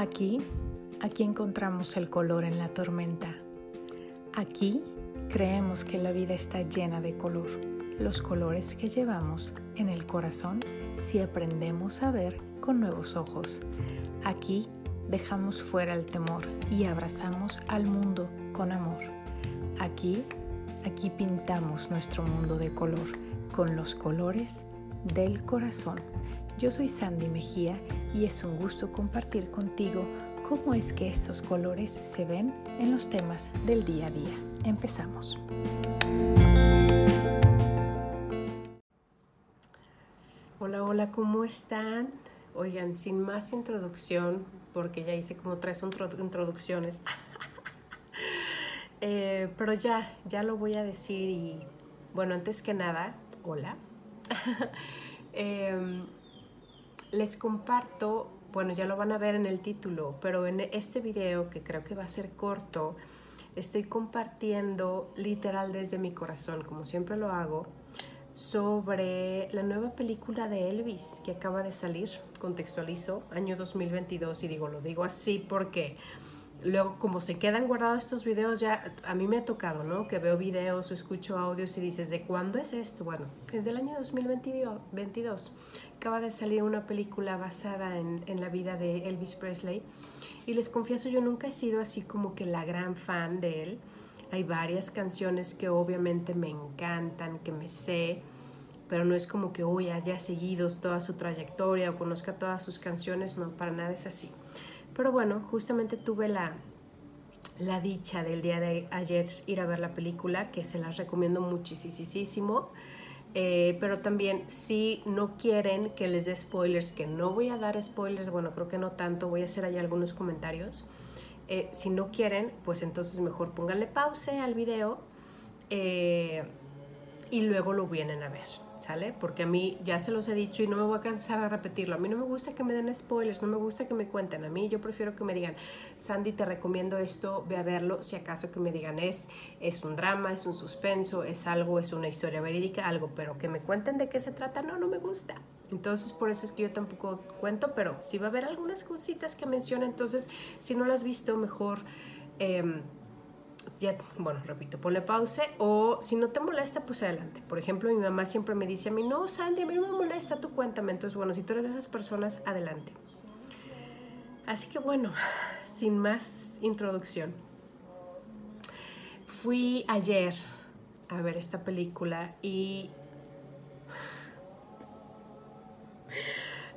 Aquí, aquí encontramos el color en la tormenta. Aquí creemos que la vida está llena de color, los colores que llevamos en el corazón si aprendemos a ver con nuevos ojos. Aquí dejamos fuera el temor y abrazamos al mundo con amor. Aquí, aquí pintamos nuestro mundo de color con los colores del corazón. Yo soy Sandy Mejía y es un gusto compartir contigo cómo es que estos colores se ven en los temas del día a día. Empezamos. Hola, hola, ¿cómo están? Oigan, sin más introducción, porque ya hice como tres introducciones, eh, pero ya, ya lo voy a decir y bueno, antes que nada, hola. Em, les comparto, bueno, ya lo van a ver en el título, pero en este video que creo que va a ser corto, estoy compartiendo literal desde mi corazón, como siempre lo hago, sobre la nueva película de Elvis que acaba de salir, contextualizo, año 2022, y digo, lo digo así porque luego como se quedan guardados estos videos, ya a mí me ha tocado, ¿no? Que veo videos o escucho audios y dices, ¿de cuándo es esto? Bueno, es del año 2022. Acaba de salir una película basada en, en la vida de Elvis Presley. Y les confieso, yo nunca he sido así como que la gran fan de él. Hay varias canciones que obviamente me encantan, que me sé, pero no es como que hoy haya seguido toda su trayectoria o conozca todas sus canciones, no, para nada es así. Pero bueno, justamente tuve la, la dicha del día de ayer ir a ver la película, que se las recomiendo muchísimo. Eh, pero también si no quieren que les dé spoilers, que no voy a dar spoilers, bueno, creo que no tanto, voy a hacer ahí algunos comentarios. Eh, si no quieren, pues entonces mejor pónganle pause al video eh, y luego lo vienen a ver. ¿Sale? Porque a mí ya se los he dicho y no me voy a cansar de repetirlo. A mí no me gusta que me den spoilers, no me gusta que me cuenten. A mí yo prefiero que me digan, Sandy, te recomiendo esto, ve a verlo. Si acaso que me digan, es, es un drama, es un suspenso, es algo, es una historia verídica, algo, pero que me cuenten de qué se trata, no, no me gusta. Entonces, por eso es que yo tampoco cuento, pero si va a haber algunas cositas que menciona, entonces, si no las has visto, mejor... Eh, ya, bueno, repito, ponle pause o si no te molesta, pues adelante. Por ejemplo, mi mamá siempre me dice a mí, no, Sandy, a mí no me molesta, tú cuéntame. Entonces, bueno, si tú eres de esas personas, adelante. Así que bueno, sin más introducción. Fui ayer a ver esta película y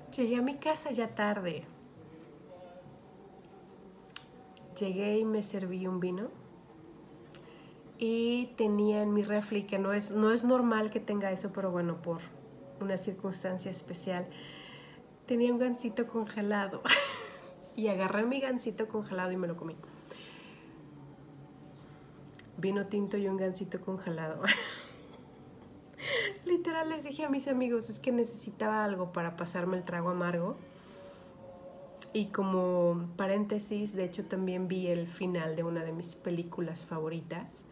llegué a mi casa ya tarde. Llegué y me serví un vino y tenía en mi refri, que no es, no es normal que tenga eso, pero bueno, por una circunstancia especial, tenía un gansito congelado y agarré mi gansito congelado y me lo comí. Vino tinto y un gansito congelado. Literal les dije a mis amigos, es que necesitaba algo para pasarme el trago amargo. Y como paréntesis, de hecho también vi el final de una de mis películas favoritas,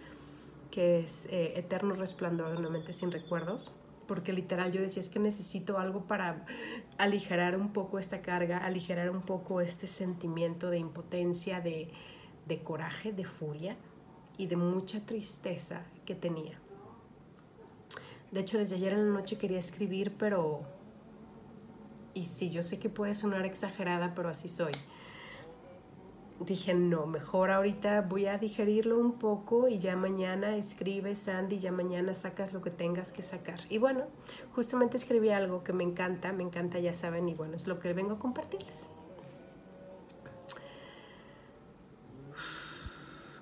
que es eh, Eterno Resplandor de una mente sin recuerdos, porque literal yo decía es que necesito algo para aligerar un poco esta carga, aligerar un poco este sentimiento de impotencia, de, de coraje, de furia y de mucha tristeza que tenía. De hecho, desde ayer en la noche quería escribir, pero... Y sí, yo sé que puede sonar exagerada, pero así soy dije, no, mejor ahorita voy a digerirlo un poco y ya mañana escribes, Sandy, ya mañana sacas lo que tengas que sacar. Y bueno, justamente escribí algo que me encanta, me encanta, ya saben, y bueno, es lo que vengo a compartirles.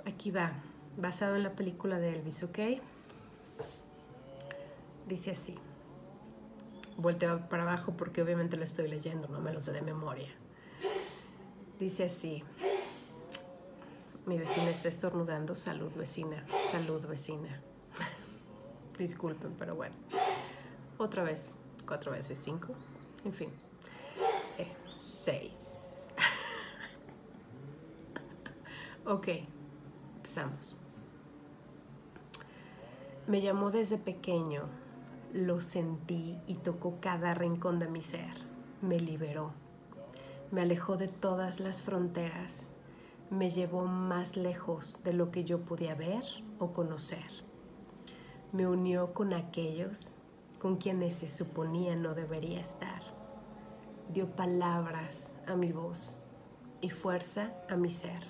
Aquí va, basado en la película de Elvis, ¿ok? Dice así. Volteo para abajo porque obviamente lo estoy leyendo, no me lo sé de memoria. Dice así. Mi vecina está estornudando. Salud, vecina. Salud, vecina. Disculpen, pero bueno. Otra vez. Cuatro veces cinco. En fin. Eh, seis. ok. Empezamos. Me llamó desde pequeño. Lo sentí y tocó cada rincón de mi ser. Me liberó. me alejó de todas las fronteras, me llevó más lejos de lo que yo podía ver o conocer. Me unió con aquellos con quienes se suponía no debería estar. Dio palabras a mi voz y fuerza a mi ser.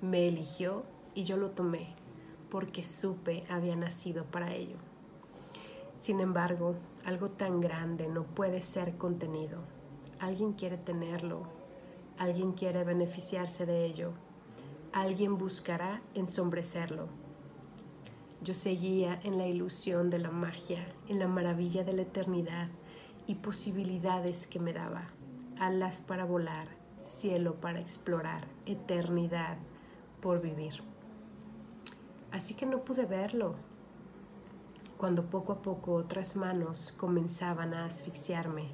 Me eligió y yo lo tomé porque supe había nacido para ello. Sin embargo, algo tan grande no puede ser contenido. Alguien quiere tenerlo, alguien quiere beneficiarse de ello, alguien buscará ensombrecerlo. Yo seguía en la ilusión de la magia, en la maravilla de la eternidad y posibilidades que me daba, alas para volar, cielo para explorar, eternidad por vivir. Así que no pude verlo. Cuando poco a poco otras manos comenzaban a asfixiarme,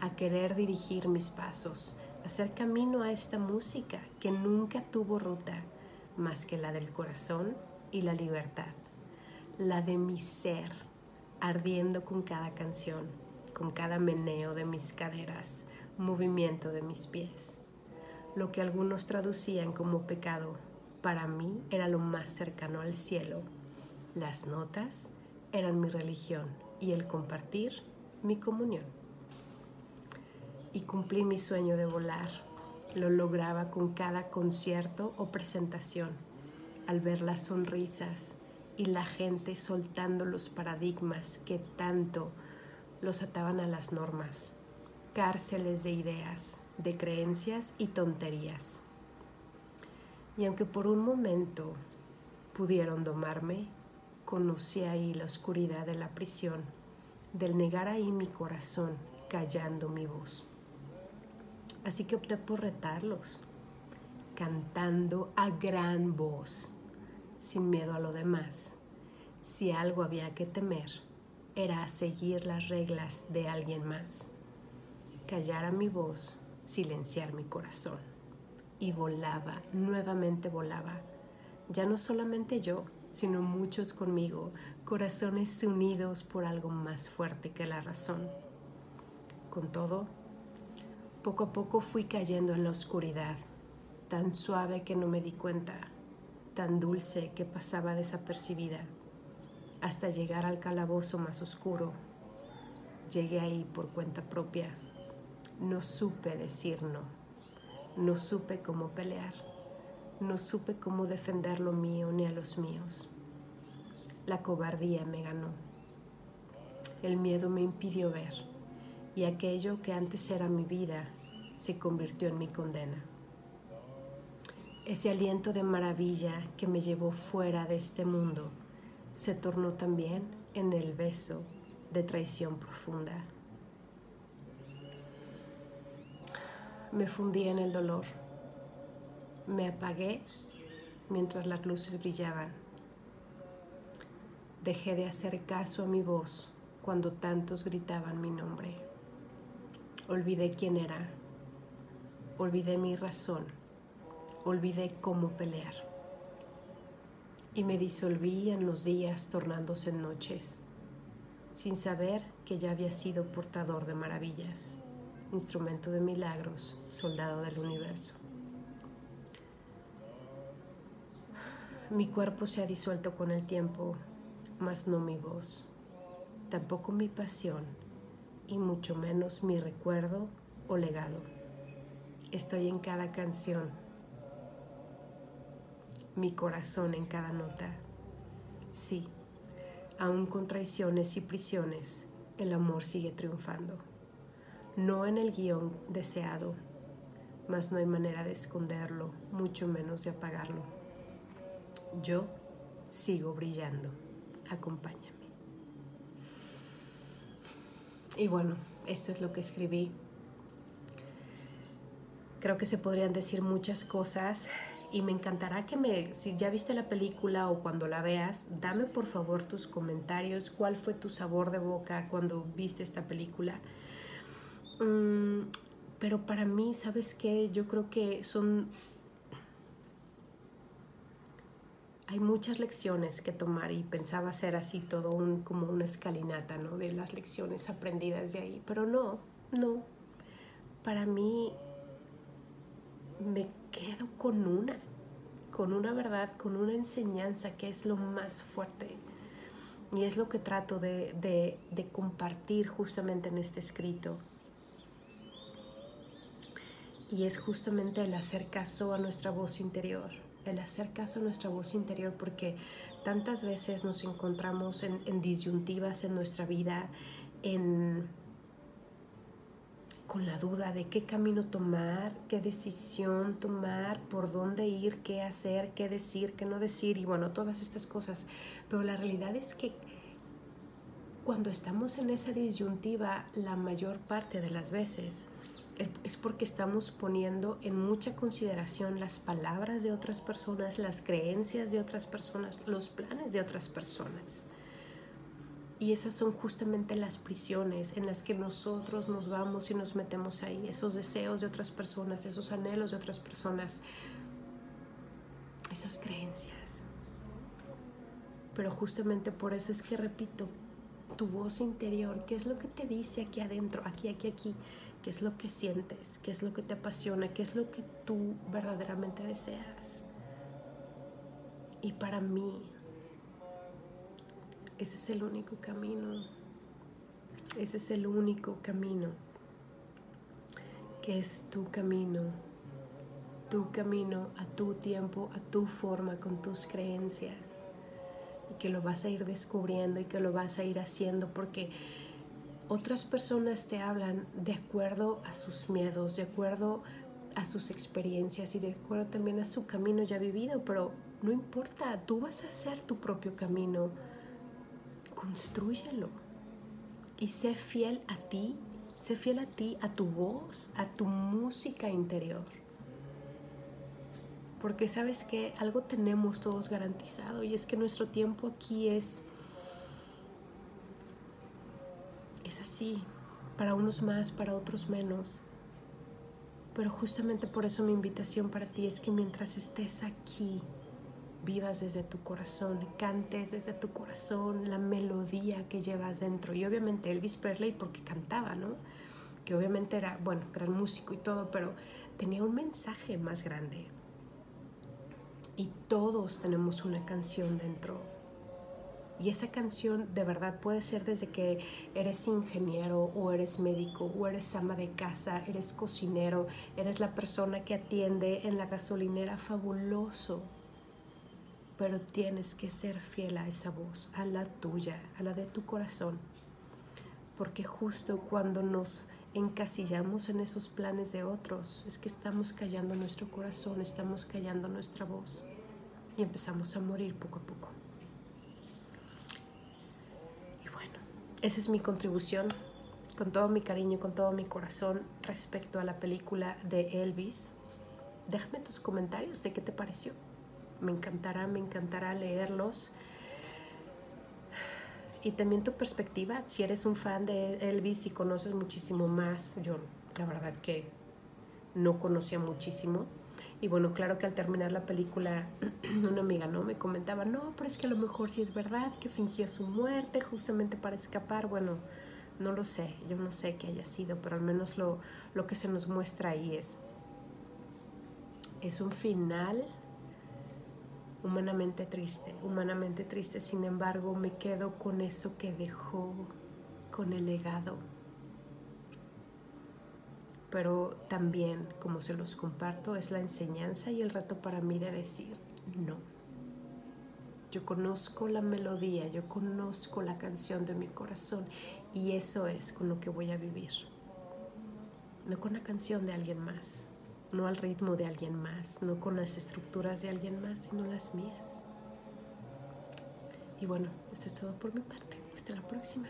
a querer dirigir mis pasos, hacer camino a esta música que nunca tuvo ruta más que la del corazón y la libertad, la de mi ser, ardiendo con cada canción, con cada meneo de mis caderas, movimiento de mis pies. Lo que algunos traducían como pecado para mí era lo más cercano al cielo. Las notas eran mi religión y el compartir mi comunión. Y cumplí mi sueño de volar. Lo lograba con cada concierto o presentación, al ver las sonrisas y la gente soltando los paradigmas que tanto los ataban a las normas, cárceles de ideas, de creencias y tonterías y aunque por un momento pudieron domarme, conocí ahí la oscuridad de la prisión, del negar ahí mi corazón, callando mi voz. Así que opté por retarlos, cantando a gran voz, sin miedo a lo demás. Si algo había que temer, era seguir las reglas de alguien más, callar a mi voz, silenciar mi corazón y volaba, nuevamente volaba. Ya no solamente yo, sino muchos conmigo, corazones unidos por algo más fuerte que la razón. Con todo, poco a poco fui cayendo en la oscuridad, tan suave que no me di cuenta, tan dulce que pasaba desapercibida, hasta llegar al calabozo más oscuro. Llegué ahí por cuenta propia. No supe decir no. No supe cómo pelear, no supe cómo defender lo mío ni a los míos. La cobardía me ganó. El miedo me impidió ver y aquello que antes era mi vida se convirtió en mi condena. Ese aliento de maravilla que me llevó fuera de este mundo se tornó también en el beso de traición profunda. Me fundí en el dolor. Me apagué mientras las luces brillaban. Dejé de hacer caso a mi voz cuando tantos gritaban mi nombre. Olvidé quién era. Olvidé mi razón. Olvidé cómo pelear. Y me disolví en los días tornándose en noches, sin saber que ya había sido portador de maravillas instrumento de milagros, soldado del universo. Mi cuerpo se ha disuelto con el tiempo, mas no mi voz, tampoco mi pasión y mucho menos mi recuerdo o legado. Estoy en cada canción, mi corazón en cada nota. Sí, aún con traiciones y prisiones, el amor sigue triunfando no en el guion deseado, mas no hay manera de esconderlo, mucho menos de apagarlo. Yo sigo brillando, acompáñame. Y bueno, esto es lo que escribí. Creo que se podrían decir muchas cosas y me encantará que me, si ya viste la película o cuando la veas, dame por favor tus comentarios, cuál fue tu sabor de boca cuando viste esta película Mm, pero para mí, ¿sabes qué? Yo creo que son... Hay muchas lecciones que tomar y pensaba hacer así todo un, como una escalinata, ¿no? De las lecciones aprendidas de ahí, pero no, no. Para mí me quedo con una, con una verdad, con una enseñanza que es lo más fuerte. Y es lo que trato de, de compartir justamente en este escrito. Y es justamente el hacer caso a nuestra voz interior, el hacer caso a nuestra voz interior porque tantas veces nos encontramos en, disyuntivas en nuestra vida, con la duda de qué camino tomar, qué decisión tomar, por dónde ir, qué hacer, qué decir, qué no decir y bueno, todas estas cosas. Pero la realidad es que cuando estamos en esa disyuntiva, la mayor parte de las veces, es porque estamos poniendo en mucha consideración las palabras de otras personas, las creencias de otras personas, los planes de otras personas. Y esas son justamente las prisiones en las que nosotros nos vamos y nos metemos ahí, esos deseos de otras personas, esos anhelos de otras personas, esas creencias. Pero justamente por eso es que repito, tu voz interior, ¿qué es lo que te dice aquí adentro, aquí, aquí, aquí? Qué es lo que sientes, qué es lo que te apasiona, qué es lo que tú verdaderamente deseas. Y para mí, ese es el único camino, ese es el único camino, que es tu camino, tu camino a tu tiempo, a tu forma, con tus creencias, y que lo vas a ir descubriendo y que lo vas a ir haciendo porque otras personas te hablan de acuerdo a sus miedos, de acuerdo a sus experiencias y de acuerdo también a su camino ya vivido, pero no importa, tú vas a hacer tu propio camino. Constrúyelo y sé fiel a ti, sé fiel a ti, a tu voz, a tu música interior. Porque sabes que algo tenemos todos garantizado y es que nuestro tiempo aquí es es así, para unos más, para otros menos. Pero justamente por eso mi invitación para ti es que mientras estés aquí, vivas desde tu corazón, cantes desde tu corazón la melodía que llevas dentro. Y obviamente Elvis Presley porque cantaba, ¿no? Que obviamente era, bueno, gran músico y todo, pero tenía un mensaje más grande. Y todos tenemos una canción dentro y esa canción de verdad puede ser desde que eres ingeniero o eres médico o eres ama de casa, eres cocinero, eres la persona que atiende en la gasolinera, fabuloso. Pero tienes que ser fiel a esa voz, a la tuya, a la de tu corazón. Porque justo cuando nos encasillamos en esos planes de otros, es que estamos callando nuestro corazón, estamos callando nuestra voz y empezamos a morir poco a poco. Esa es mi contribución con todo mi cariño, con todo mi corazón respecto a la película de Elvis. Déjame tus comentarios de qué te pareció. Me encantará, me encantará leerlos. Y también tu perspectiva, si eres un fan de Elvis y conoces muchísimo más, yo la verdad que no conocía muchísimo, y bueno, claro que al terminar la película, una amiga no me comentaba, no, pero es que a lo mejor sí es verdad que fingió su muerte justamente para escapar. Bueno, no lo sé, yo no sé qué haya sido, pero al menos lo, lo que se nos muestra ahí es, es un final humanamente triste, humanamente triste. Sin embargo, me quedo con eso que dejó, con el legado pero también, como se los comparto, es la enseñanza y el reto para mí de decir no. Yo conozco la melodía, yo conozco la canción de mi corazón y eso es con lo que voy a vivir. No con la canción de alguien más, no al ritmo de alguien más, no con las estructuras de alguien más, sino las mías. Y bueno, esto es todo por mi parte. Hasta la próxima.